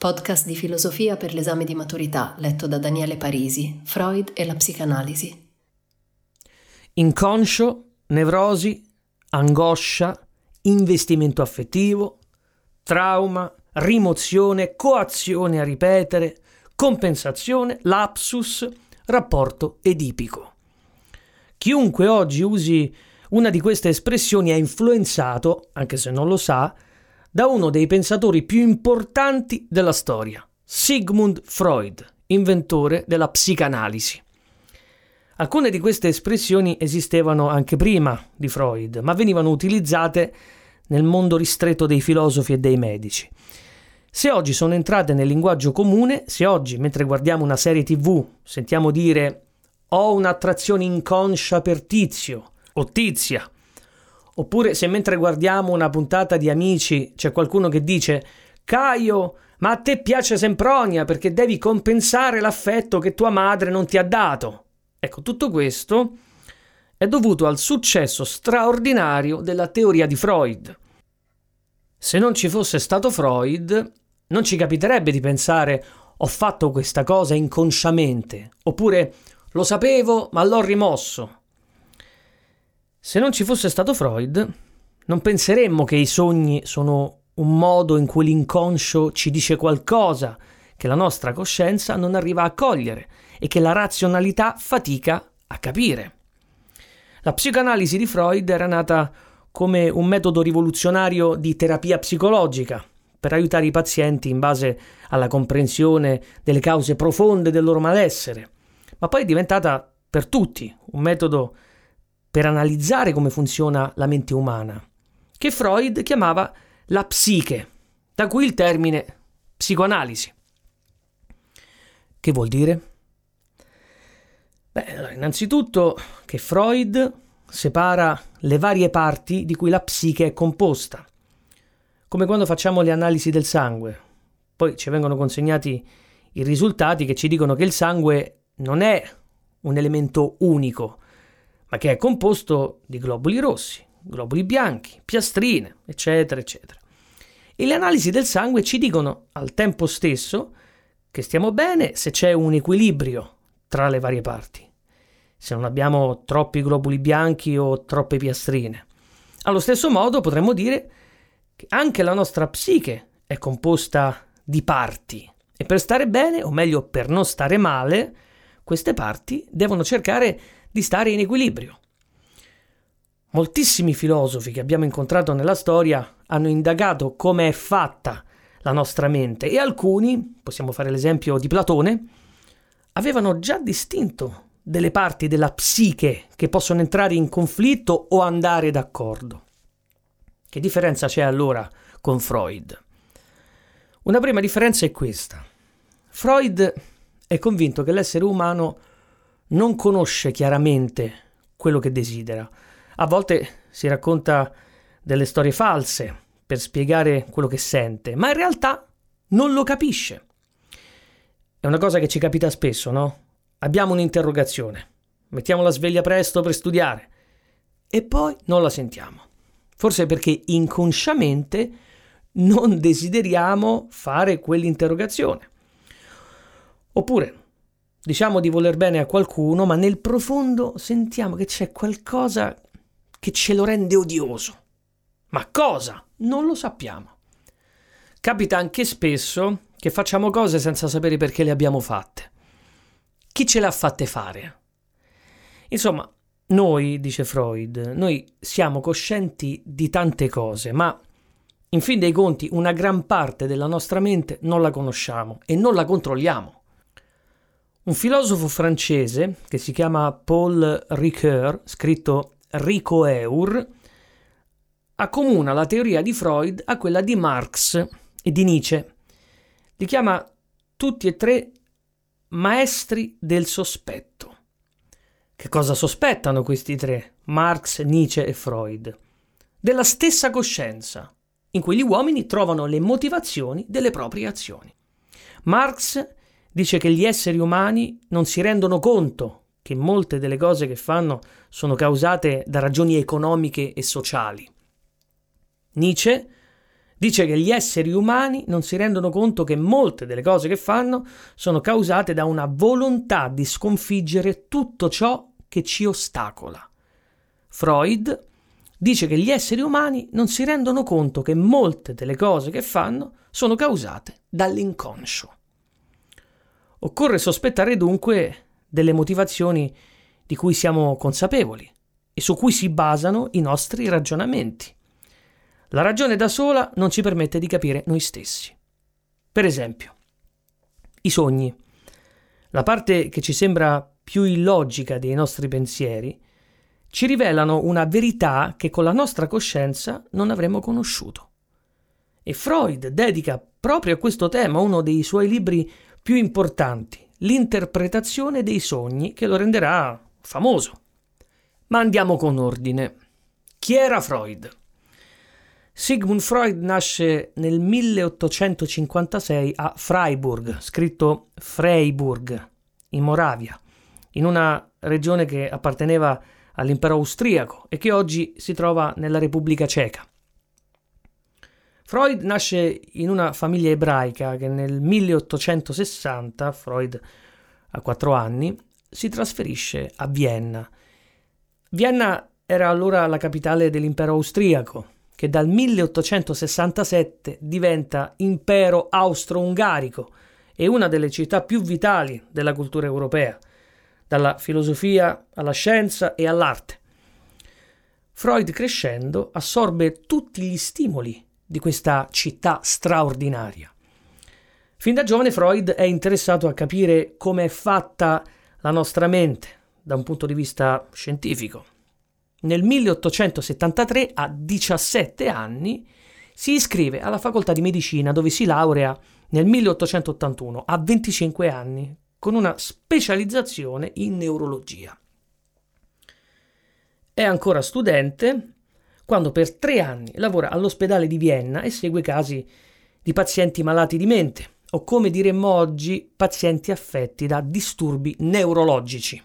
Podcast di filosofia per l'esame di maturità letto da Daniele Parisi, Freud e la psicanalisi. Inconscio, nevrosi, angoscia, investimento affettivo, trauma, rimozione, coazione a ripetere, compensazione, lapsus, rapporto edipico. Chiunque oggi usi una di queste espressioni è influenzato, anche se non lo sa, da uno dei pensatori più importanti della storia, Sigmund Freud, inventore della psicanalisi. Alcune di queste espressioni esistevano anche prima di Freud, ma venivano utilizzate nel mondo ristretto dei filosofi e dei medici. Se oggi sono entrate nel linguaggio comune, se oggi, mentre guardiamo una serie tv, sentiamo dire ho un'attrazione inconscia per Tizio o Tizia, Oppure se mentre guardiamo una puntata di Amici c'è qualcuno che dice Caio, ma a te piace Sempronia perché devi compensare l'affetto che tua madre non ti ha dato. Ecco, tutto questo è dovuto al successo straordinario della teoria di Freud. Se non ci fosse stato Freud, non ci capiterebbe di pensare ho fatto questa cosa inconsciamente, oppure lo sapevo ma l'ho rimosso, se non ci fosse stato Freud, non penseremmo che i sogni sono un modo in cui l'inconscio ci dice qualcosa che la nostra coscienza non arriva a cogliere e che la razionalità fatica a capire. La psicoanalisi di Freud era nata come un metodo rivoluzionario di terapia psicologica per aiutare i pazienti in base alla comprensione delle cause profonde del loro malessere, ma poi è diventata per tutti un metodo per analizzare come funziona la mente umana, che Freud chiamava la psiche, da cui il termine psicoanalisi. Che vuol dire? Beh, innanzitutto che Freud separa le varie parti di cui la psiche è composta, come quando facciamo le analisi del sangue. Poi ci vengono consegnati i risultati che ci dicono che il sangue non è un elemento unico, ma che è composto di globuli rossi, globuli bianchi, piastrine, eccetera, eccetera. E le analisi del sangue ci dicono al tempo stesso che stiamo bene se c'è un equilibrio tra le varie parti, se non abbiamo troppi globuli bianchi o troppe piastrine. Allo stesso modo potremmo dire che anche la nostra psiche è composta di parti e per stare bene, o meglio per non stare male, queste parti devono cercare di stare in equilibrio. Moltissimi filosofi che abbiamo incontrato nella storia hanno indagato come è fatta la nostra mente e alcuni, possiamo fare l'esempio di Platone, avevano già distinto delle parti della psiche che possono entrare in conflitto o andare d'accordo. Che differenza c'è allora con Freud? Una prima differenza è questa. Freud è convinto che l'essere umano non conosce chiaramente quello che desidera. A volte si racconta delle storie false per spiegare quello che sente, ma in realtà non lo capisce. È una cosa che ci capita spesso, no? Abbiamo un'interrogazione, mettiamo la sveglia presto per studiare e poi non la sentiamo. Forse perché inconsciamente non desideriamo fare quell'interrogazione. Oppure diciamo di voler bene a qualcuno, ma nel profondo sentiamo che c'è qualcosa che ce lo rende odioso. Ma cosa? Non lo sappiamo. Capita anche spesso che facciamo cose senza sapere perché le abbiamo fatte. Chi ce le ha fatte fare? Insomma, noi, dice Freud, noi siamo coscienti di tante cose, ma in fin dei conti una gran parte della nostra mente non la conosciamo e non la controlliamo. Un filosofo francese che si chiama Paul Ricoeur, scritto Ricoeur, accomuna la teoria di Freud a quella di Marx e di Nietzsche. Li chiama tutti e tre maestri del sospetto. Che cosa sospettano questi tre, Marx, Nietzsche e Freud? Della stessa coscienza, in cui gli uomini trovano le motivazioni delle proprie azioni. Marx dice che gli esseri umani non si rendono conto che molte delle cose che fanno sono causate da ragioni economiche e sociali. Nietzsche dice che gli esseri umani non si rendono conto che molte delle cose che fanno sono causate da una volontà di sconfiggere tutto ciò che ci ostacola. Freud dice che gli esseri umani non si rendono conto che molte delle cose che fanno sono causate dall'inconscio. Occorre sospettare dunque delle motivazioni di cui siamo consapevoli e su cui si basano i nostri ragionamenti. La ragione da sola non ci permette di capire noi stessi. Per esempio, i sogni. La parte che ci sembra più illogica dei nostri pensieri ci rivelano una verità che con la nostra coscienza non avremmo conosciuto. E Freud dedica proprio a questo tema uno dei suoi libri più importanti, l'interpretazione dei sogni, che lo renderà famoso. Ma andiamo con ordine. Chi era Freud? Sigmund Freud nasce nel 1856 a Freiburg, scritto Freiburg, in Moravia, in una regione che apparteneva all'impero austriaco e che oggi si trova nella Repubblica Ceca. Freud nasce in una famiglia ebraica che nel 1860, Freud ha quattro anni, si trasferisce a Vienna. Vienna era allora la capitale dell'impero austriaco, che dal 1867 diventa impero austro-ungarico e una delle città più vitali della cultura europea dalla filosofia alla scienza e all'arte. Freud crescendo assorbe tutti gli stimoli di questa città straordinaria. Fin da giovane Freud è interessato a capire come è fatta la nostra mente da un punto di vista scientifico. Nel 1873, a 17 anni, si iscrive alla facoltà di medicina dove si laurea nel 1881, a 25 anni, con una specializzazione in neurologia. È ancora studente quando per tre anni lavora all'ospedale di Vienna e segue casi di pazienti malati di mente, o come diremmo oggi, pazienti affetti da disturbi neurologici.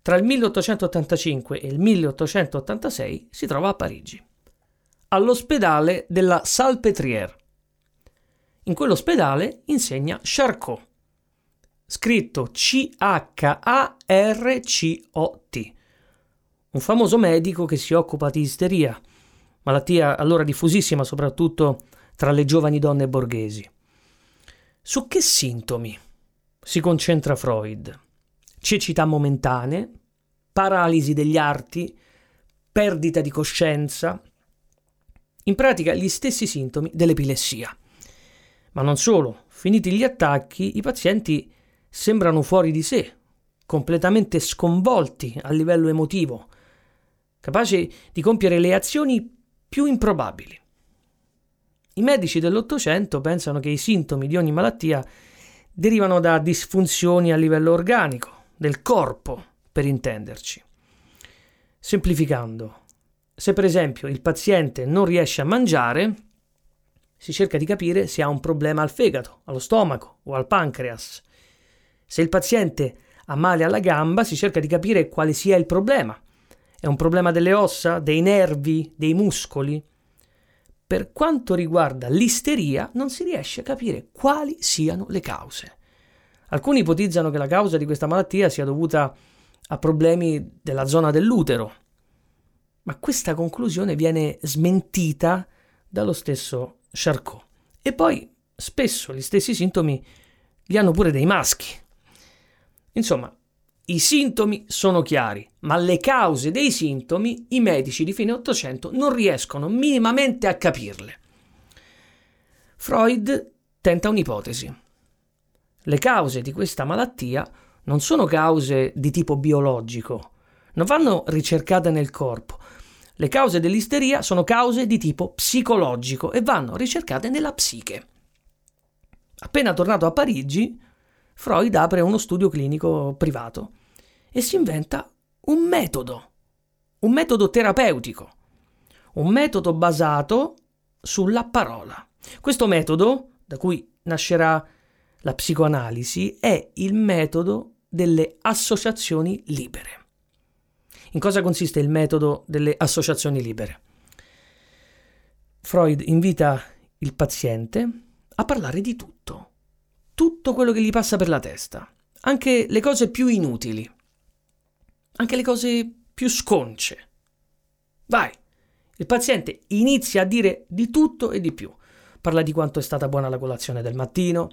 Tra il 1885 e il 1886 si trova a Parigi, all'ospedale della Salpêtrière. In quell'ospedale insegna Charcot, scritto C-H-A-R-C-O-T, un famoso medico che si occupa di isteria, malattia allora diffusissima soprattutto tra le giovani donne borghesi. Su che sintomi si concentra Freud? Cecità momentanee, paralisi degli arti, perdita di coscienza, in pratica gli stessi sintomi dell'epilessia. Ma non solo, finiti gli attacchi, i pazienti sembrano fuori di sé, completamente sconvolti a livello emotivo, capaci di compiere le azioni più improbabili. I medici dell'Ottocento pensano che i sintomi di ogni malattia derivano da disfunzioni a livello organico, del corpo, per intenderci. Semplificando, se per esempio il paziente non riesce a mangiare, si cerca di capire se ha un problema al fegato, allo stomaco o al pancreas. Se il paziente ha male alla gamba, si cerca di capire quale sia il problema. È un problema delle ossa, dei nervi, dei muscoli? Per quanto riguarda l'isteria, non si riesce a capire quali siano le cause. Alcuni ipotizzano che la causa di questa malattia sia dovuta a problemi della zona dell'utero, ma questa conclusione viene smentita dallo stesso Charcot. E poi spesso gli stessi sintomi li hanno pure dei maschi. Insomma, i sintomi sono chiari, ma le cause dei sintomi i medici di fine Ottocento non riescono minimamente a capirle. Freud tenta un'ipotesi. Le cause di questa malattia non sono cause di tipo biologico, non vanno ricercate nel corpo. Le cause dell'isteria sono cause di tipo psicologico e vanno ricercate nella psiche. Appena tornato a Parigi, Freud apre uno studio clinico privato e si inventa un metodo, un metodo terapeutico, un metodo basato sulla parola. Questo metodo, da cui nascerà la psicoanalisi, è il metodo delle associazioni libere. In cosa consiste il metodo delle associazioni libere? Freud invita il paziente a parlare di tutto, tutto quello che gli passa per la testa, anche le cose più inutili, anche le cose più sconce. Vai, il paziente inizia a dire di tutto e di più. Parla di quanto è stata buona la colazione del mattino,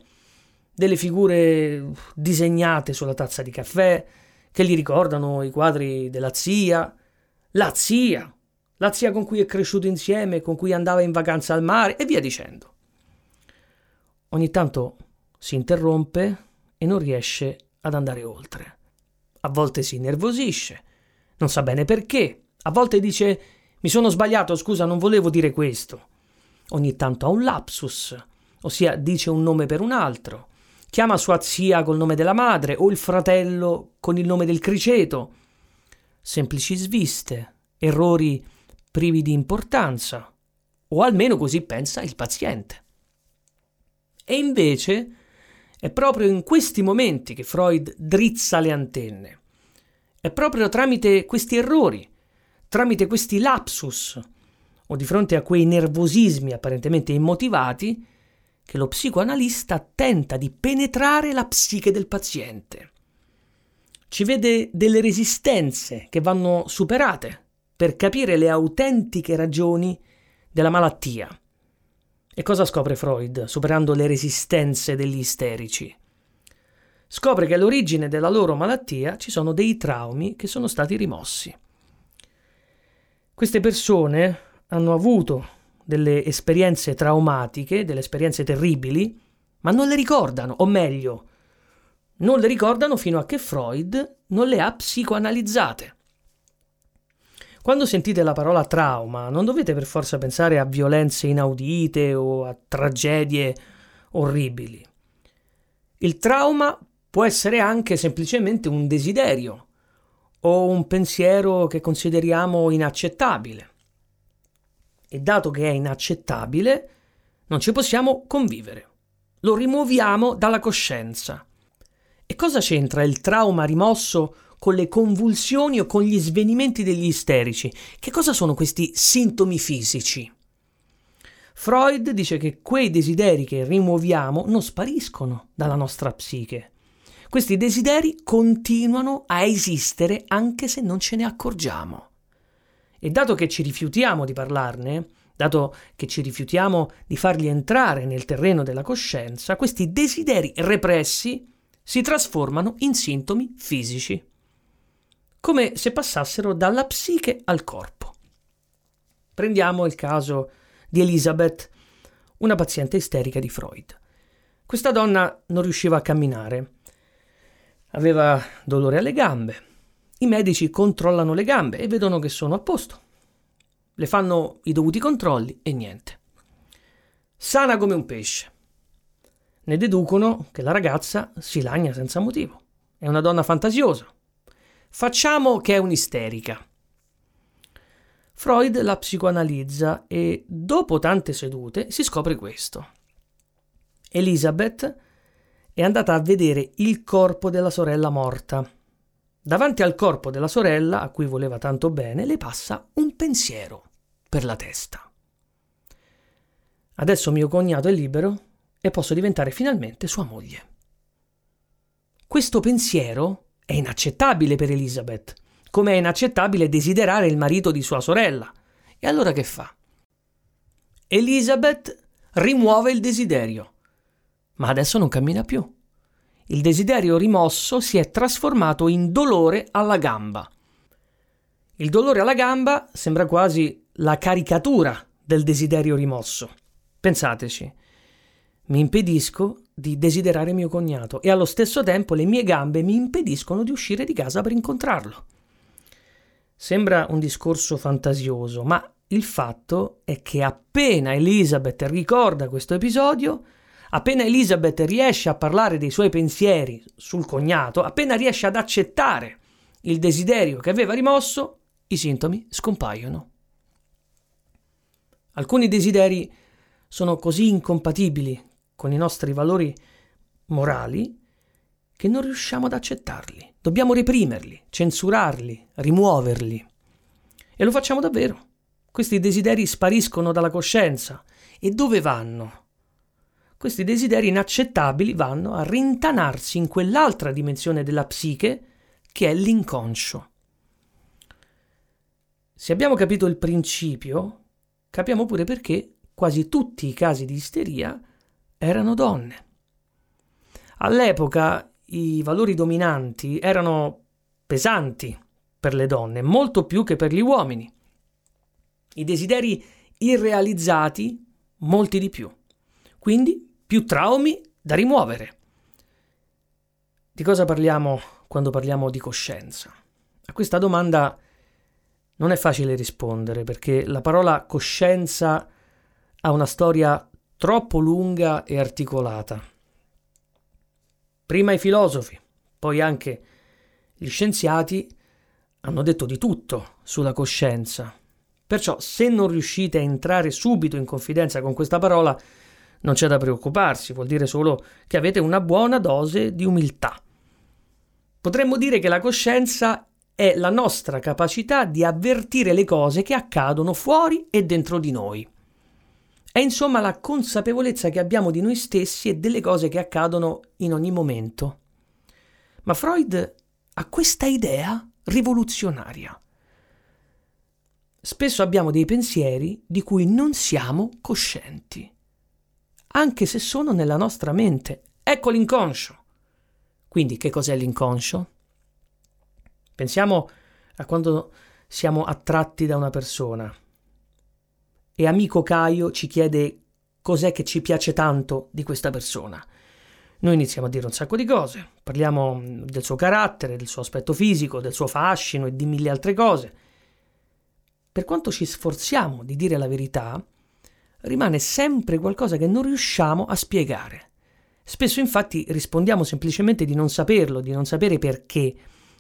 delle figure disegnate sulla tazza di caffè, che gli ricordano i quadri della zia, la zia, la zia con cui è cresciuto insieme, con cui andava in vacanza al mare e via dicendo. Ogni tanto si interrompe e non riesce ad andare oltre. A volte si innervosisce, non sa bene perché, a volte dice mi sono sbagliato, scusa, non volevo dire questo. Ogni tanto ha un lapsus, ossia dice un nome per un altro chiama sua zia col nome della madre o il fratello con il nome del criceto. Semplici sviste, errori privi di importanza, o almeno così pensa il paziente. E invece è proprio in questi momenti che Freud drizza le antenne. È proprio tramite questi errori, tramite questi lapsus, o di fronte a quei nervosismi apparentemente immotivati, che lo psicoanalista tenta di penetrare la psiche del paziente. Ci vede delle resistenze che vanno superate per capire le autentiche ragioni della malattia. E cosa scopre Freud superando le resistenze degli isterici? Scopre che all'origine della loro malattia ci sono dei traumi che sono stati rimossi. Queste persone hanno avuto delle esperienze traumatiche, delle esperienze terribili, ma non le ricordano, o meglio, non le ricordano fino a che Freud non le ha psicoanalizzate. Quando sentite la parola trauma, non dovete per forza pensare a violenze inaudite o a tragedie orribili. Il trauma può essere anche semplicemente un desiderio o un pensiero che consideriamo inaccettabile e dato che è inaccettabile, non ci possiamo convivere. Lo rimuoviamo dalla coscienza. E cosa c'entra il trauma rimosso con le convulsioni o con gli svenimenti degli isterici? Che cosa sono questi sintomi fisici? Freud dice che quei desideri che rimuoviamo non spariscono dalla nostra psiche. Questi desideri continuano a esistere anche se non ce ne accorgiamo. E dato che ci rifiutiamo di parlarne, dato che ci rifiutiamo di farli entrare nel terreno della coscienza, questi desideri repressi si trasformano in sintomi fisici, come se passassero dalla psiche al corpo. Prendiamo il caso di Elizabeth, una paziente isterica di Freud. Questa donna non riusciva a camminare, aveva dolore alle gambe, i medici controllano le gambe e vedono che sono a posto. Le fanno i dovuti controlli e niente. Sana come un pesce. Ne deducono che la ragazza si lagna senza motivo. È una donna fantasiosa. Facciamo che è un'isterica. Freud la psicoanalizza e dopo tante sedute si scopre questo. Elizabeth è andata a vedere il corpo della sorella morta Davanti al corpo della sorella, a cui voleva tanto bene, le passa un pensiero per la testa. Adesso mio cognato è libero e posso diventare finalmente sua moglie. Questo pensiero è inaccettabile per Elizabeth, come è inaccettabile desiderare il marito di sua sorella. E allora che fa? Elizabeth rimuove il desiderio, ma adesso non cammina più il desiderio rimosso si è trasformato in dolore alla gamba. Il dolore alla gamba sembra quasi la caricatura del desiderio rimosso. Pensateci, mi impedisco di desiderare mio cognato e allo stesso tempo le mie gambe mi impediscono di uscire di casa per incontrarlo. Sembra un discorso fantasioso, ma il fatto è che appena Elizabeth ricorda questo episodio, appena Elizabeth riesce a parlare dei suoi pensieri sul cognato, appena riesce ad accettare il desiderio che aveva rimosso, i sintomi scompaiono. Alcuni desideri sono così incompatibili con i nostri valori morali che non riusciamo ad accettarli. Dobbiamo reprimerli, censurarli, rimuoverli. E lo facciamo davvero. Questi desideri spariscono dalla coscienza. E dove vanno? Questi desideri inaccettabili vanno a rintanarsi in quell'altra dimensione della psiche che è l'inconscio. Se abbiamo capito il principio, capiamo pure perché quasi tutti i casi di isteria erano donne. All'epoca i valori dominanti erano pesanti per le donne, molto più che per gli uomini. I desideri irrealizzati, molti di più. Quindi più traumi da rimuovere. Di cosa parliamo quando parliamo di coscienza? A questa domanda non è facile rispondere perché la parola coscienza ha una storia troppo lunga e articolata. Prima i filosofi, poi anche gli scienziati hanno detto di tutto sulla coscienza. Perciò se non riuscite a entrare subito in confidenza con questa parola, non c'è da preoccuparsi, vuol dire solo che avete una buona dose di umiltà. Potremmo dire che la coscienza è la nostra capacità di avvertire le cose che accadono fuori e dentro di noi. È insomma la consapevolezza che abbiamo di noi stessi e delle cose che accadono in ogni momento. Ma Freud ha questa idea rivoluzionaria. Spesso abbiamo dei pensieri di cui non siamo coscienti, anche se sono nella nostra mente. Ecco l'inconscio. Quindi che cos'è l'inconscio? Pensiamo a quando siamo attratti da una persona e amico Caio ci chiede cos'è che ci piace tanto di questa persona. Noi iniziamo a dire un sacco di cose, parliamo del suo carattere, del suo aspetto fisico, del suo fascino e di mille altre cose. Per quanto ci sforziamo di dire la verità, rimane sempre qualcosa che non riusciamo a spiegare. Spesso infatti rispondiamo semplicemente di non saperlo, di non sapere perché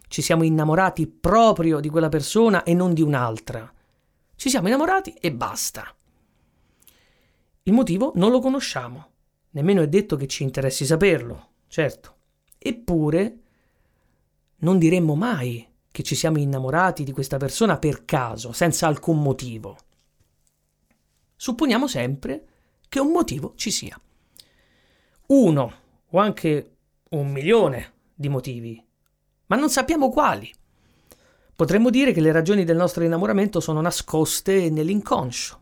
ci siamo innamorati proprio di quella persona e non di un'altra. Ci siamo innamorati e basta. Il motivo non lo conosciamo, nemmeno è detto che ci interessi saperlo, certo. Eppure non diremmo mai che ci siamo innamorati di questa persona per caso, senza alcun motivo. Supponiamo sempre che un motivo ci sia. Uno o anche un milione di motivi, ma non sappiamo quali. Potremmo dire che le ragioni del nostro innamoramento sono nascoste nell'inconscio.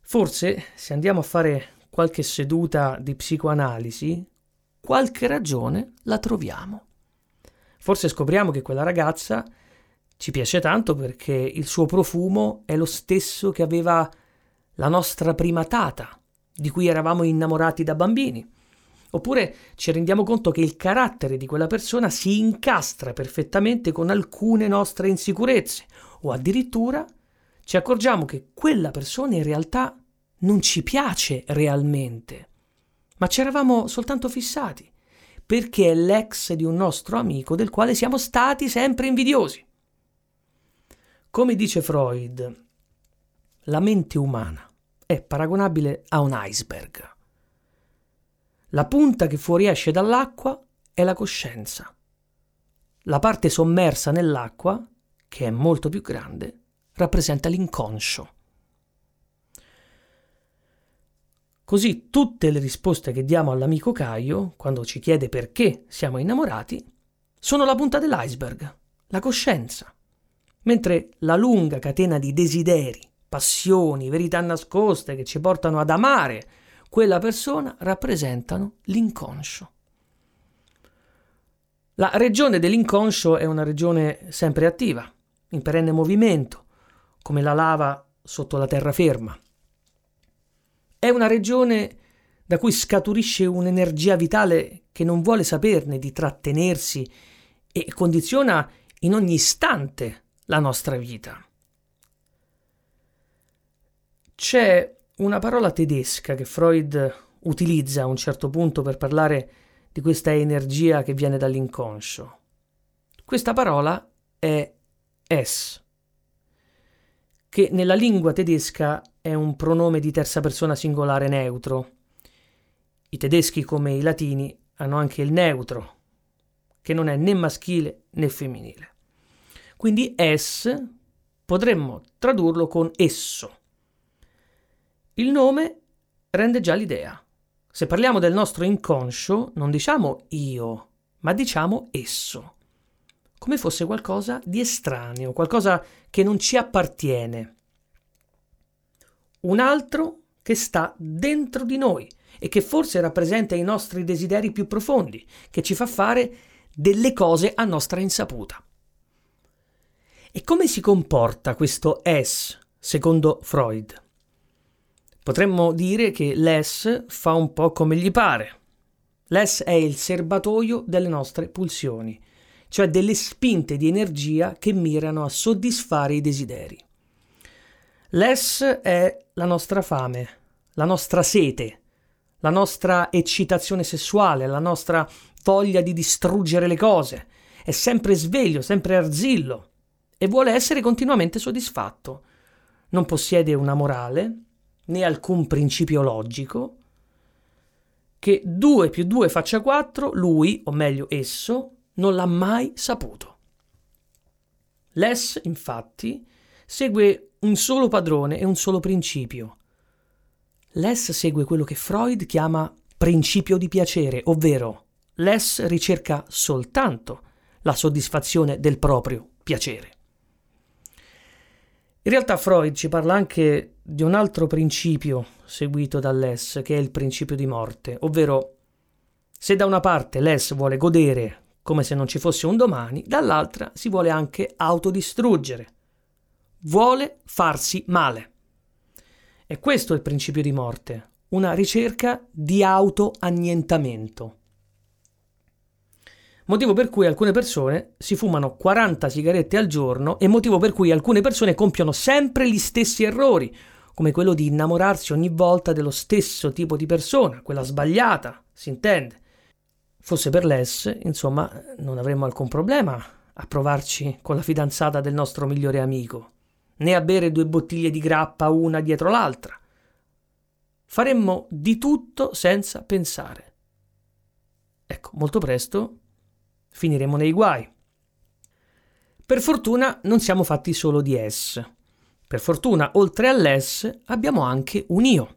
Forse, se andiamo a fare qualche seduta di psicoanalisi, qualche ragione la troviamo. Forse scopriamo che quella ragazza ci piace tanto perché il suo profumo è lo stesso che aveva la nostra prima tata, di cui eravamo innamorati da bambini. Oppure ci rendiamo conto che il carattere di quella persona si incastra perfettamente con alcune nostre insicurezze, o addirittura ci accorgiamo che quella persona in realtà non ci piace realmente, ma ci eravamo soltanto fissati, perché è l'ex di un nostro amico del quale siamo stati sempre invidiosi. Come dice Freud, la mente umana è paragonabile a un iceberg. La punta che fuoriesce dall'acqua è la coscienza. La parte sommersa nell'acqua, che è molto più grande, rappresenta l'inconscio. Così tutte le risposte che diamo all'amico Caio, quando ci chiede perché siamo innamorati, sono la punta dell'iceberg, la coscienza. Mentre la lunga catena di desideri, passioni, verità nascoste che ci portano ad amare quella persona rappresentano l'inconscio. La regione dell'inconscio è una regione sempre attiva, in perenne movimento, come la lava sotto la terraferma. È una regione da cui scaturisce un'energia vitale che non vuole saperne di trattenersi e condiziona in ogni istante la nostra vita. C'è una parola tedesca che Freud utilizza a un certo punto per parlare di questa energia che viene dall'inconscio. Questa parola è es, che nella lingua tedesca è un pronome di terza persona singolare neutro. I tedeschi, come i latini, hanno anche il neutro, che non è né maschile né femminile. Quindi es potremmo tradurlo con esso. Il nome rende già l'idea. Se parliamo del nostro inconscio, non diciamo io, ma diciamo esso come fosse qualcosa di estraneo, qualcosa che non ci appartiene. Un altro che sta dentro di noi e che forse rappresenta i nostri desideri più profondi, che ci fa fare delle cose a nostra insaputa. E come si comporta questo es, secondo Freud? Potremmo dire che l'es fa un po' come gli pare. L'es è il serbatoio delle nostre pulsioni cioè delle spinte di energia che mirano a soddisfare i desideri. L'S è la nostra fame, la nostra sete, la nostra eccitazione sessuale, la nostra voglia di distruggere le cose. È sempre sveglio, sempre arzillo e vuole essere continuamente soddisfatto. Non possiede una morale né alcun principio logico. Che 2 più 2 faccia 4, lui, o meglio esso, non l'ha mai saputo. L'Es, infatti, segue un solo padrone e un solo principio. L'Es segue quello che Freud chiama principio di piacere, ovvero l'Es ricerca soltanto la soddisfazione del proprio piacere. In realtà Freud ci parla anche di un altro principio seguito dall'Es, che è il principio di morte, ovvero se da una parte l'Es vuole godere come se non ci fosse un domani, dall'altra si vuole anche autodistruggere. Vuole farsi male. E questo è il principio di morte, una ricerca di autoannientamento. Motivo per cui alcune persone si fumano 40 sigarette al giorno e motivo per cui alcune persone compiono sempre gli stessi errori, come quello di innamorarsi ogni volta dello stesso tipo di persona, quella sbagliata, si intende Fosse per l'ES, insomma, non avremmo alcun problema a provarci con la fidanzata del nostro migliore amico, né a bere due bottiglie di grappa una dietro l'altra. Faremmo di tutto senza pensare. Ecco, molto presto finiremo nei guai. Per fortuna non siamo fatti solo di S. Per fortuna, oltre all'S, abbiamo anche un io.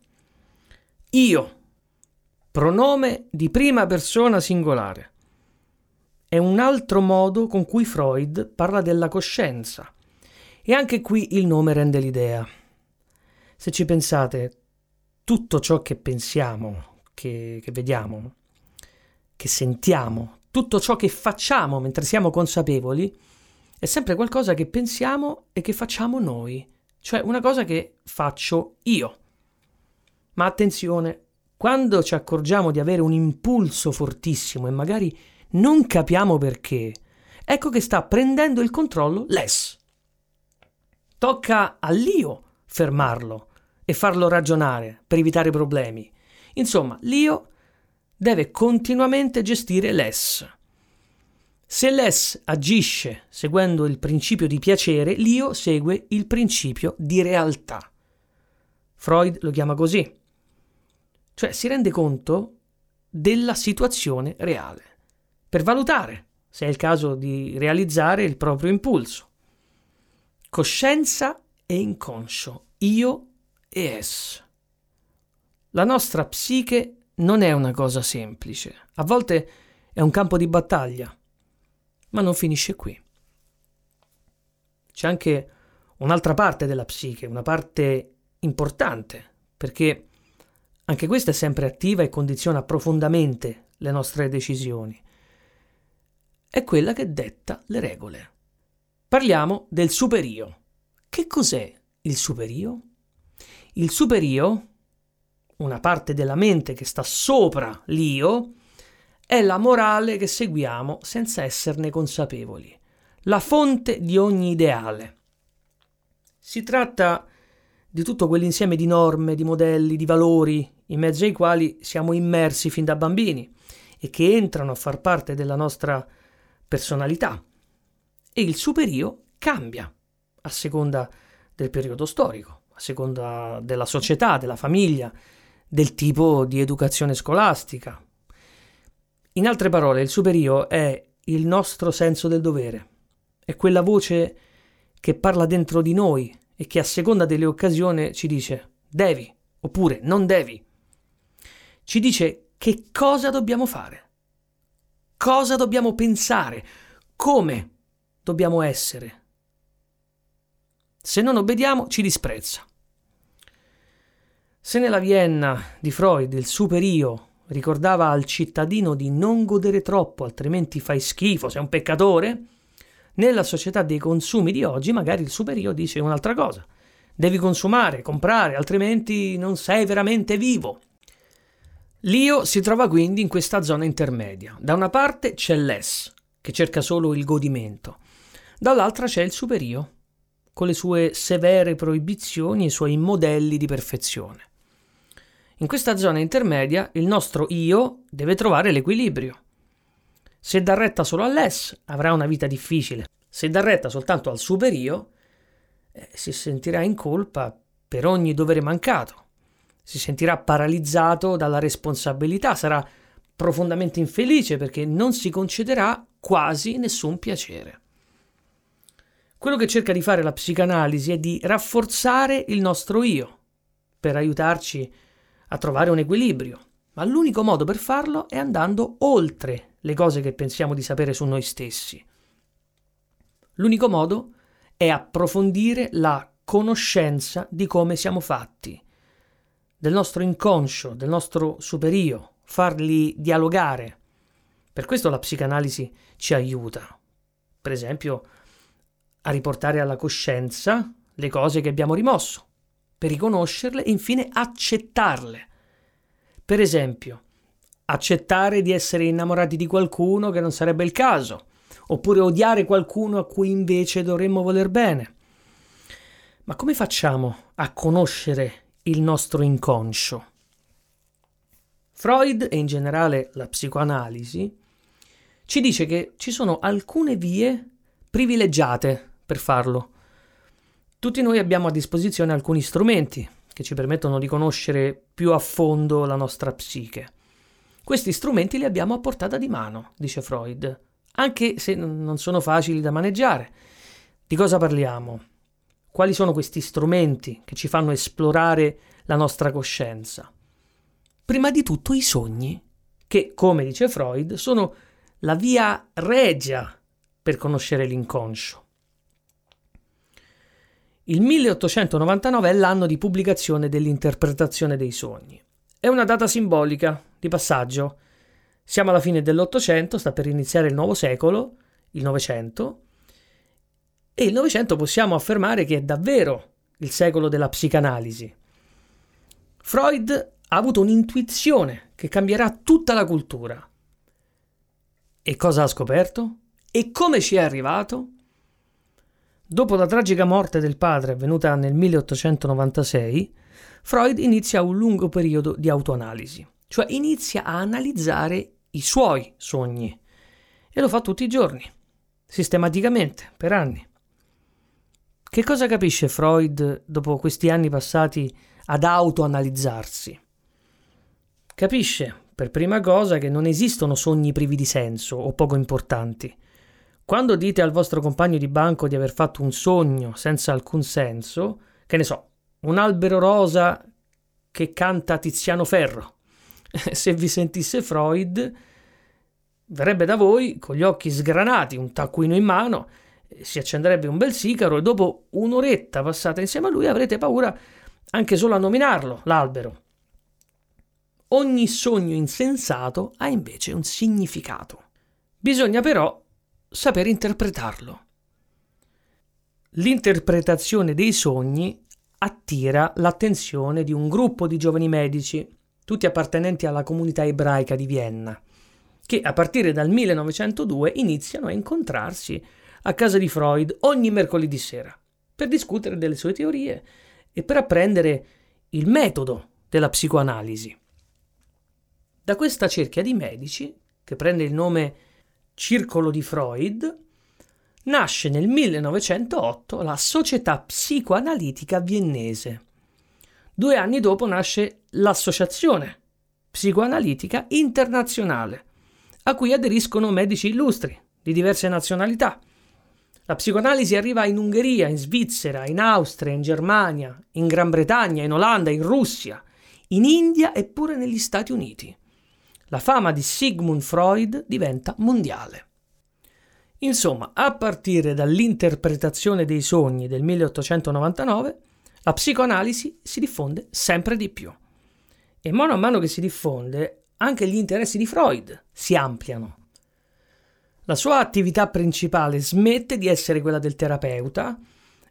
Io, pronome di prima persona singolare. È un altro modo con cui Freud parla della coscienza. E anche qui il nome rende l'idea. Se ci pensate, tutto ciò che pensiamo, che, che vediamo, che sentiamo, tutto ciò che facciamo mentre siamo consapevoli, è sempre qualcosa che pensiamo e che facciamo noi, cioè una cosa che faccio io. Ma attenzione, quando ci accorgiamo di avere un impulso fortissimo e magari non capiamo perché, ecco che sta prendendo il controllo l'es. Tocca all'io fermarlo e farlo ragionare per evitare problemi. Insomma, l'io deve continuamente gestire l'es. Se l'es agisce seguendo il principio di piacere, l'io segue il principio di realtà. Freud lo chiama così. Cioè si rende conto della situazione reale, per valutare se è il caso di realizzare il proprio impulso. Coscienza e inconscio, io e es. La nostra psiche non è una cosa semplice, a volte è un campo di battaglia, ma non finisce qui. C'è anche un'altra parte della psiche, una parte importante, perché anche questa è sempre attiva e condiziona profondamente le nostre decisioni. È quella che detta le regole. Parliamo del superio. Che cos'è il superio? Il superio, una parte della mente che sta sopra l'io, è la morale che seguiamo senza esserne consapevoli. la fonte di ogni ideale. Si tratta di tutto quell'insieme di norme, di modelli, di valori in mezzo ai quali siamo immersi fin da bambini e che entrano a far parte della nostra personalità. E il superio cambia a seconda del periodo storico, a seconda della società, della famiglia, del tipo di educazione scolastica. In altre parole, il superio è il nostro senso del dovere, è quella voce che parla dentro di noi e che a seconda delle occasioni ci dice devi oppure non devi. Ci dice che cosa dobbiamo fare, cosa dobbiamo pensare, come dobbiamo essere. Se non obbediamo ci disprezza. Se nella Vienna di Freud il superio ricordava al cittadino di non godere troppo, altrimenti fai schifo, sei un peccatore, nella società dei consumi di oggi magari il superio dice un'altra cosa. Devi consumare, comprare, altrimenti non sei veramente vivo. L'io si trova quindi in questa zona intermedia. Da una parte c'è l'es, che cerca solo il godimento. Dall'altra c'è il superio, con le sue severe proibizioni e i suoi modelli di perfezione. In questa zona intermedia il nostro io deve trovare l'equilibrio. Se dà retta solo all'es, avrà una vita difficile. Se dà retta soltanto al superio, eh, si sentirà in colpa per ogni dovere mancato. Si sentirà paralizzato dalla responsabilità, sarà profondamente infelice perché non si concederà quasi nessun piacere. Quello che cerca di fare la psicanalisi è di rafforzare il nostro io per aiutarci a a trovare un equilibrio, ma l'unico modo per farlo è andando oltre le cose che pensiamo di sapere su noi stessi. L'unico modo è approfondire la conoscenza di come siamo fatti, del nostro inconscio, del nostro superio, farli dialogare. Per questo la psicanalisi ci aiuta, per esempio, a riportare alla coscienza le cose che abbiamo rimosso, per riconoscerle e infine accettarle. Per esempio, accettare di essere innamorati di qualcuno che non sarebbe il caso, oppure odiare qualcuno a cui invece dovremmo voler bene. Ma come facciamo a conoscere il nostro inconscio? Freud e in generale la psicoanalisi ci dice che ci sono alcune vie privilegiate per farlo. Tutti noi abbiamo a disposizione alcuni strumenti che ci permettono di conoscere più a fondo la nostra psiche. Questi strumenti li abbiamo a portata di mano, dice Freud, anche se non sono facili da maneggiare. Di cosa parliamo? Quali sono questi strumenti che ci fanno esplorare la nostra coscienza? Prima di tutto i sogni, che, come dice Freud, sono la via regia per conoscere l'inconscio. Il 1899 è l'anno di pubblicazione dell'interpretazione dei sogni. È una data simbolica, di passaggio. Siamo alla fine dell'Ottocento, sta per iniziare il nuovo secolo, il Novecento, e il Novecento possiamo affermare che è davvero il secolo della psicanalisi. Freud ha avuto un'intuizione che cambierà tutta la cultura. E cosa ha scoperto? E come ci è arrivato? Dopo la tragica morte del padre avvenuta nel 1896, Freud inizia un lungo periodo di autoanalisi, cioè inizia a analizzare i suoi sogni e lo fa tutti i giorni, sistematicamente, per anni. Che cosa capisce Freud dopo questi anni passati ad autoanalizzarsi? Capisce, per prima cosa, che non esistono sogni privi di senso o poco importanti quando dite al vostro compagno di banco di aver fatto un sogno senza alcun senso, che ne so, un albero rosa che canta Tiziano Ferro, se vi sentisse Freud, verrebbe da voi con gli occhi sgranati, un taccuino in mano, si accenderebbe un bel sigaro e dopo un'oretta passata insieme a lui avrete paura anche solo a nominarlo, l'albero. Ogni sogno insensato ha invece un significato. Bisogna però saper interpretarlo. L'interpretazione dei sogni attira l'attenzione di un gruppo di giovani medici, tutti appartenenti alla comunità ebraica di Vienna, che a partire dal 1902 iniziano a incontrarsi a casa di Freud ogni mercoledì sera per discutere delle sue teorie e per apprendere il metodo della psicoanalisi. Da questa cerchia di medici, che prende il nome Circolo di Freud, nasce nel 1908 la Società Psicoanalitica Viennese. Due anni dopo nasce l'Associazione Psicoanalitica Internazionale, a cui aderiscono medici illustri di diverse nazionalità. La psicoanalisi arriva in Ungheria, in Svizzera, in Austria, in Germania, in Gran Bretagna, in Olanda, in Russia, in India e pure negli Stati Uniti. La fama di Sigmund Freud diventa mondiale. Insomma, a partire dall'interpretazione dei sogni del 1899, la psicoanalisi si diffonde sempre di più. E mano a mano che si diffonde, anche gli interessi di Freud si ampliano. La sua attività principale smette di essere quella del terapeuta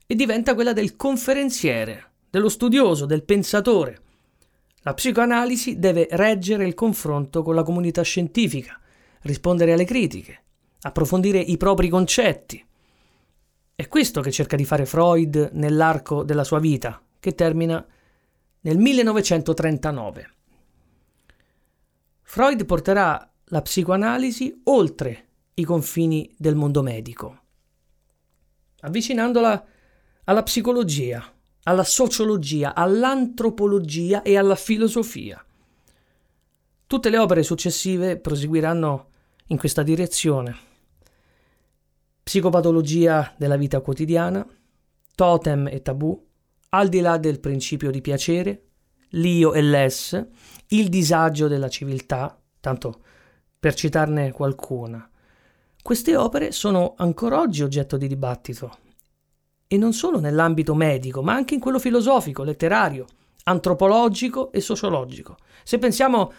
e diventa quella del conferenziere, dello studioso, del pensatore. La psicoanalisi deve reggere il confronto con la comunità scientifica, rispondere alle critiche, approfondire i propri concetti. È questo che cerca di fare Freud nell'arco della sua vita, che termina nel 1939. Freud porterà la psicoanalisi oltre i confini del mondo medico, avvicinandola alla psicologia, alla sociologia, all'antropologia e alla filosofia. Tutte le opere successive proseguiranno in questa direzione psicopatologia della vita quotidiana, totem e tabù, al di là del principio di piacere, l'io e l'es, il disagio della civiltà, tanto per citarne qualcuna. Queste opere sono ancora oggi oggetto di dibattito, e non solo nell'ambito medico, ma anche in quello filosofico, letterario, antropologico e sociologico. Se pensiamo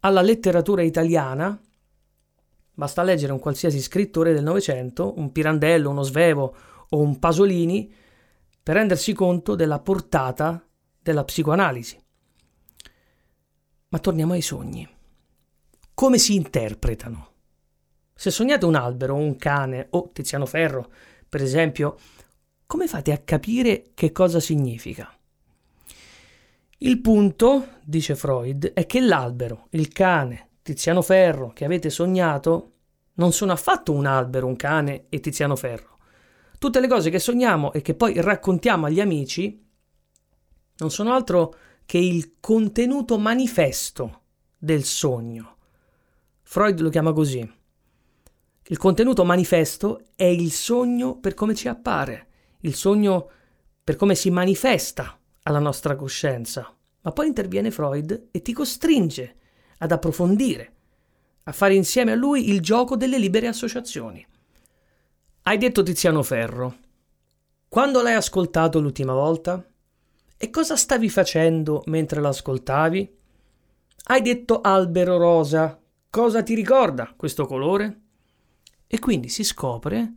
alla letteratura italiana, Basta leggere un qualsiasi scrittore del Novecento, un Pirandello, uno Svevo o un Pasolini, per rendersi conto della portata della psicoanalisi. Ma torniamo ai sogni. Come si interpretano? Se sognate un albero, un cane o Tiziano Ferro, per esempio, come fate a capire che cosa significa? Il punto, dice Freud, è che l'albero, il cane, Tiziano Ferro che avete sognato non sono affatto un albero, un cane e Tiziano Ferro. Tutte le cose che sogniamo e che poi raccontiamo agli amici non sono altro che il contenuto manifesto del sogno. Freud lo chiama così. Il contenuto manifesto è il sogno per come ci appare, il sogno per come si manifesta alla nostra coscienza. Ma poi interviene Freud e ti costringe ad approfondire, a fare insieme a lui il gioco delle libere associazioni. Hai detto Tiziano Ferro. Quando l'hai ascoltato l'ultima volta? E cosa stavi facendo mentre l'ascoltavi? Hai detto albero rosa. Cosa ti ricorda questo colore? E quindi si scopre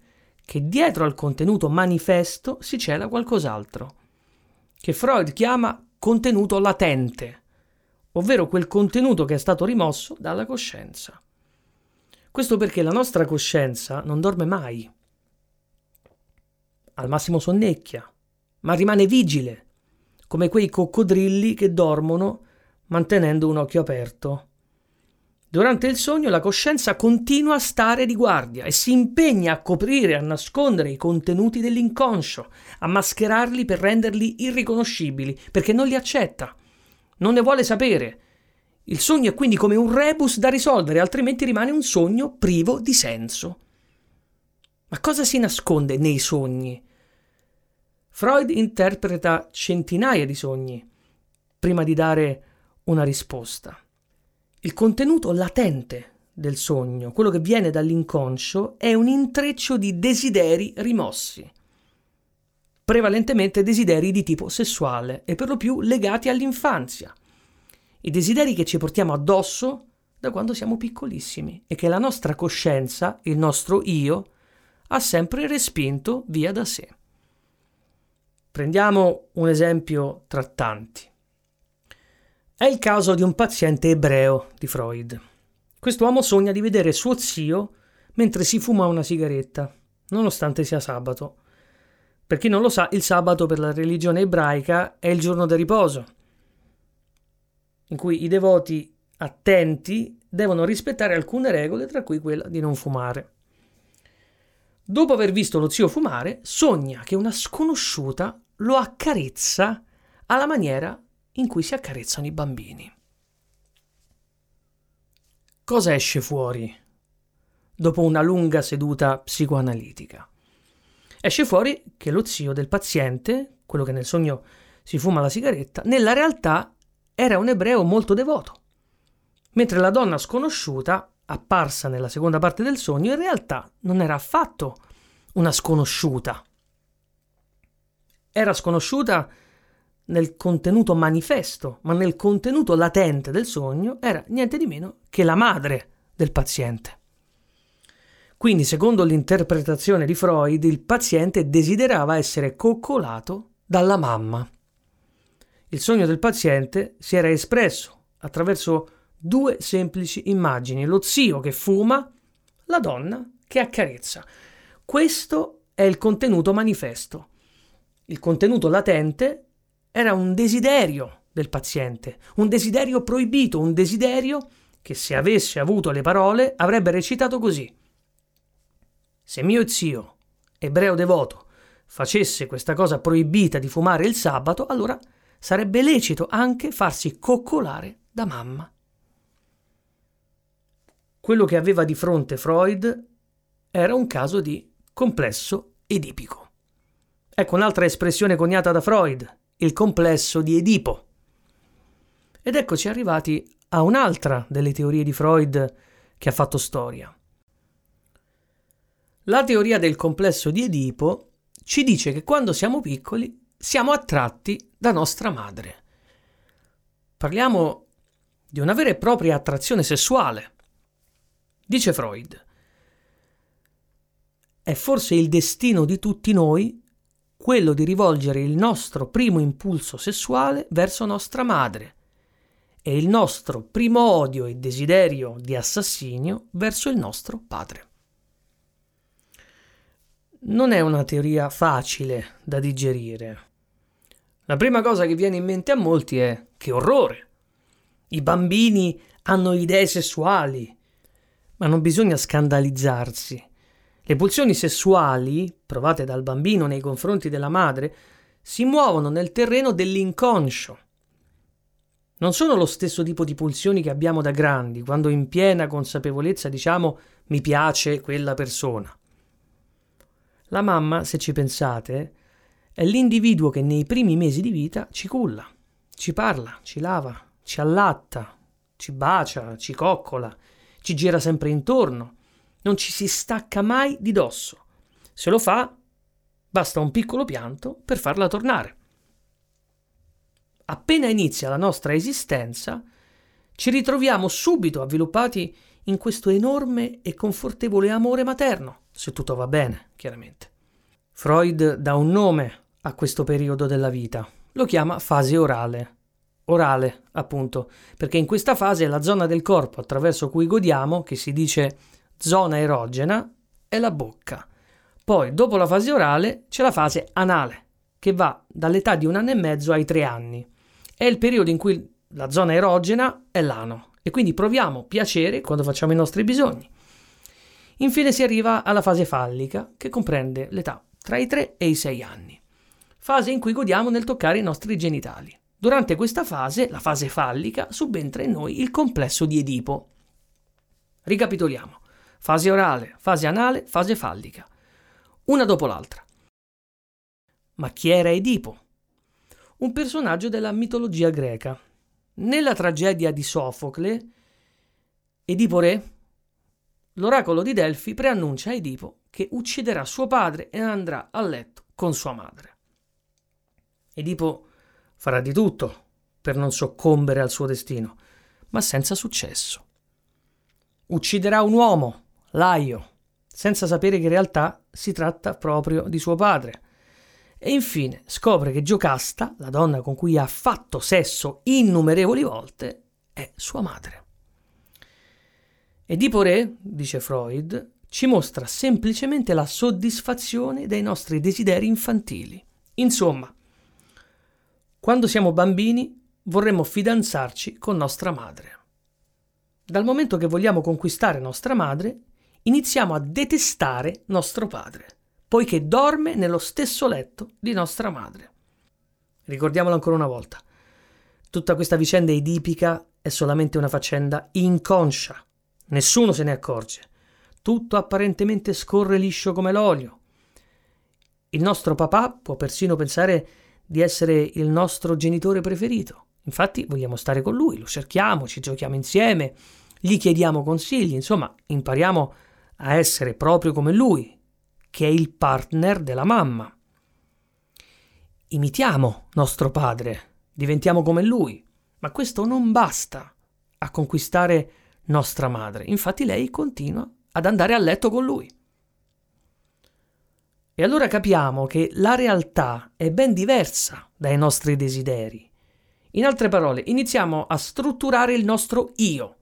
che dietro al contenuto manifesto si cela qualcos'altro, che Freud chiama contenuto latente ovvero quel contenuto che è stato rimosso dalla coscienza. Questo perché la nostra coscienza non dorme mai, al massimo sonnecchia, ma rimane vigile, come quei coccodrilli che dormono mantenendo un occhio aperto. Durante il sogno la coscienza continua a stare di guardia e si impegna a coprire, a nascondere i contenuti dell'inconscio, a mascherarli per renderli irriconoscibili, perché non li accetta non ne vuole sapere. Il sogno è quindi come un rebus da risolvere, altrimenti rimane un sogno privo di senso. Ma cosa si nasconde nei sogni? Freud interpreta centinaia di sogni prima di dare una risposta. Il contenuto latente del sogno, quello che viene dall'inconscio, è un intreccio di desideri rimossi prevalentemente desideri di tipo sessuale e per lo più legati all'infanzia. I desideri che ci portiamo addosso da quando siamo piccolissimi e che la nostra coscienza, il nostro io, ha sempre respinto via da sé. Prendiamo un esempio tra tanti. È il caso di un paziente ebreo di Freud. Quest'uomo sogna di vedere suo zio mentre si fuma una sigaretta nonostante sia sabato. Per chi non lo sa, il sabato per la religione ebraica è il giorno del riposo, in cui i devoti attenti devono rispettare alcune regole, tra cui quella di non fumare. Dopo aver visto lo zio fumare, sogna che una sconosciuta lo accarezza alla maniera in cui si accarezzano i bambini. Cosa esce fuori dopo una lunga seduta psicoanalitica? Esce fuori che lo zio del paziente, quello che nel sogno si fuma la sigaretta, nella realtà era un ebreo molto devoto, mentre la donna sconosciuta, apparsa nella seconda parte del sogno, in realtà non era affatto una sconosciuta. Era sconosciuta nel contenuto manifesto, ma nel contenuto latente del sogno era niente di meno che la madre del paziente. Quindi, secondo l'interpretazione di Freud, il paziente desiderava essere coccolato dalla mamma. Il sogno del paziente si era espresso attraverso due semplici immagini, lo zio che fuma, la donna che accarezza. Questo è il contenuto manifesto. Il contenuto latente era un desiderio del paziente, un desiderio proibito, un desiderio che se avesse avuto le parole avrebbe recitato così. Se mio zio, ebreo devoto, facesse questa cosa proibita di fumare il sabato, allora sarebbe lecito anche farsi coccolare da mamma. Quello che aveva di fronte Freud era un caso di complesso edipico. Ecco un'altra espressione coniata da Freud, il complesso di Edipo. Ed eccoci arrivati a un'altra delle teorie di Freud che ha fatto storia. La teoria del complesso di Edipo ci dice che quando siamo piccoli siamo attratti da nostra madre. Parliamo di una vera e propria attrazione sessuale. Dice Freud, è forse il destino di tutti noi quello di rivolgere il nostro primo impulso sessuale verso nostra madre e il nostro primo odio e desiderio di assassinio verso il nostro padre. Non è una teoria facile da digerire. La prima cosa che viene in mente a molti è che orrore. I bambini hanno idee sessuali, ma non bisogna scandalizzarsi. Le pulsioni sessuali, provate dal bambino nei confronti della madre, si muovono nel terreno dell'inconscio. Non sono lo stesso tipo di pulsioni che abbiamo da grandi, quando in piena consapevolezza diciamo mi piace quella persona. La mamma, se ci pensate, è l'individuo che nei primi mesi di vita ci culla, ci parla, ci lava, ci allatta, ci bacia, ci coccola, ci gira sempre intorno, non ci si stacca mai di dosso. Se lo fa, basta un piccolo pianto per farla tornare. Appena inizia la nostra esistenza, ci ritroviamo subito avviluppati in questo enorme e confortevole amore materno, se tutto va bene, chiaramente. Freud dà un nome a questo periodo della vita, lo chiama fase orale. Orale, appunto, perché in questa fase è la zona del corpo attraverso cui godiamo, che si dice zona erogena è la bocca. Poi, dopo la fase orale, c'è la fase anale, che va dall'età di un anno e mezzo ai tre anni. È il periodo in cui la zona erogena è l'ano e quindi proviamo piacere quando facciamo i nostri bisogni. Infine si arriva alla fase fallica, che comprende l'età tra i 3 e i 6 anni, fase in cui godiamo nel toccare i nostri genitali. Durante questa fase, la fase fallica, subentra in noi il complesso di Edipo. Ricapitoliamo fase orale, fase anale, fase fallica, una dopo l'altra. Ma chi era Edipo? Un personaggio della mitologia greca. Nella tragedia di Sofocle, Edipo re, l'oracolo di Delfi preannuncia a Edipo che ucciderà suo padre e andrà a letto con sua madre. Edipo farà di tutto per non soccombere al suo destino, ma senza successo. Ucciderà un uomo, Laio, senza sapere che in realtà si tratta proprio di suo padre. E infine scopre che Giocasta, la donna con cui ha fatto sesso innumerevoli volte, è sua madre. Edipo Re, dice Freud, ci mostra semplicemente la soddisfazione dei nostri desideri infantili. Insomma, quando siamo bambini vorremmo fidanzarci con nostra madre. Dal momento che vogliamo conquistare nostra madre, iniziamo a detestare nostro padre, poiché dorme nello stesso letto di nostra madre. Ricordiamolo ancora una volta. Tutta questa vicenda edipica è solamente una faccenda inconscia. Nessuno se ne accorge. Tutto apparentemente scorre liscio come l'olio. Il nostro papà può persino pensare di essere il nostro genitore preferito. Infatti vogliamo stare con lui, lo cerchiamo, ci giochiamo insieme, gli chiediamo consigli, insomma, impariamo a essere proprio come lui, che è il partner della mamma. Imitiamo nostro padre, diventiamo come lui, ma questo non basta a conquistare nostra madre. Infatti lei continua ad andare a letto con lui. E allora capiamo che la realtà è ben diversa dai nostri desideri. In altre parole, iniziamo a strutturare il nostro io.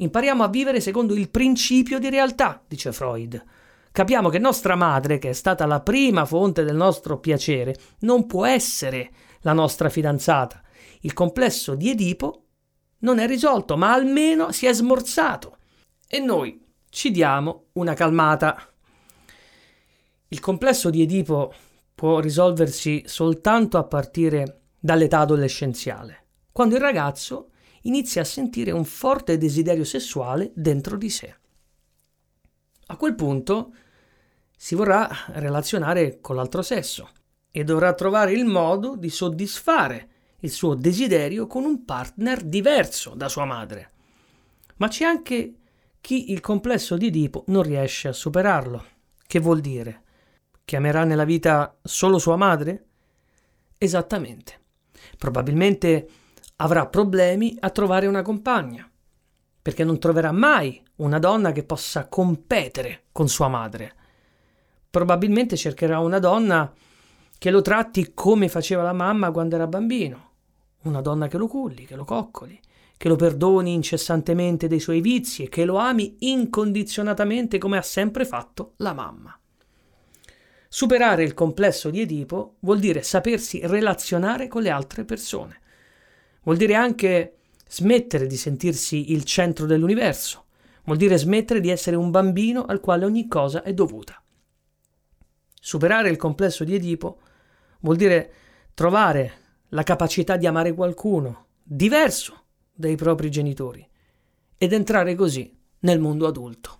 Impariamo a vivere secondo il principio di realtà, dice Freud. Capiamo che nostra madre, che è stata la prima fonte del nostro piacere, non può essere la nostra fidanzata. Il complesso di Edipo non è risolto, ma almeno si è smorzato. E noi ci diamo una calmata. Il complesso di Edipo può risolversi soltanto a partire dall'età adolescenziale, quando il ragazzo inizia a sentire un forte desiderio sessuale dentro di sé. A quel punto si vorrà relazionare con l'altro sesso e dovrà trovare il modo di soddisfare il suo desiderio con un partner diverso da sua madre. Ma c'è anche chi il complesso di Edipo non riesce a superarlo. Che vuol dire? Che amerà nella vita solo sua madre? Esattamente. Probabilmente avrà problemi a trovare una compagna, perché non troverà mai una donna che possa competere con sua madre. Probabilmente cercherà una donna che lo tratti come faceva la mamma quando era bambino, una donna che lo culli, che lo coccoli, che lo perdoni incessantemente dei suoi vizi e che lo ami incondizionatamente come ha sempre fatto la mamma. Superare il complesso di Edipo vuol dire sapersi relazionare con le altre persone, Vuol dire anche smettere di sentirsi il centro dell'universo. Vuol dire smettere di essere un bambino al quale ogni cosa è dovuta. Superare il complesso di Edipo vuol dire trovare la capacità di amare qualcuno diverso dai propri genitori ed entrare così nel mondo adulto.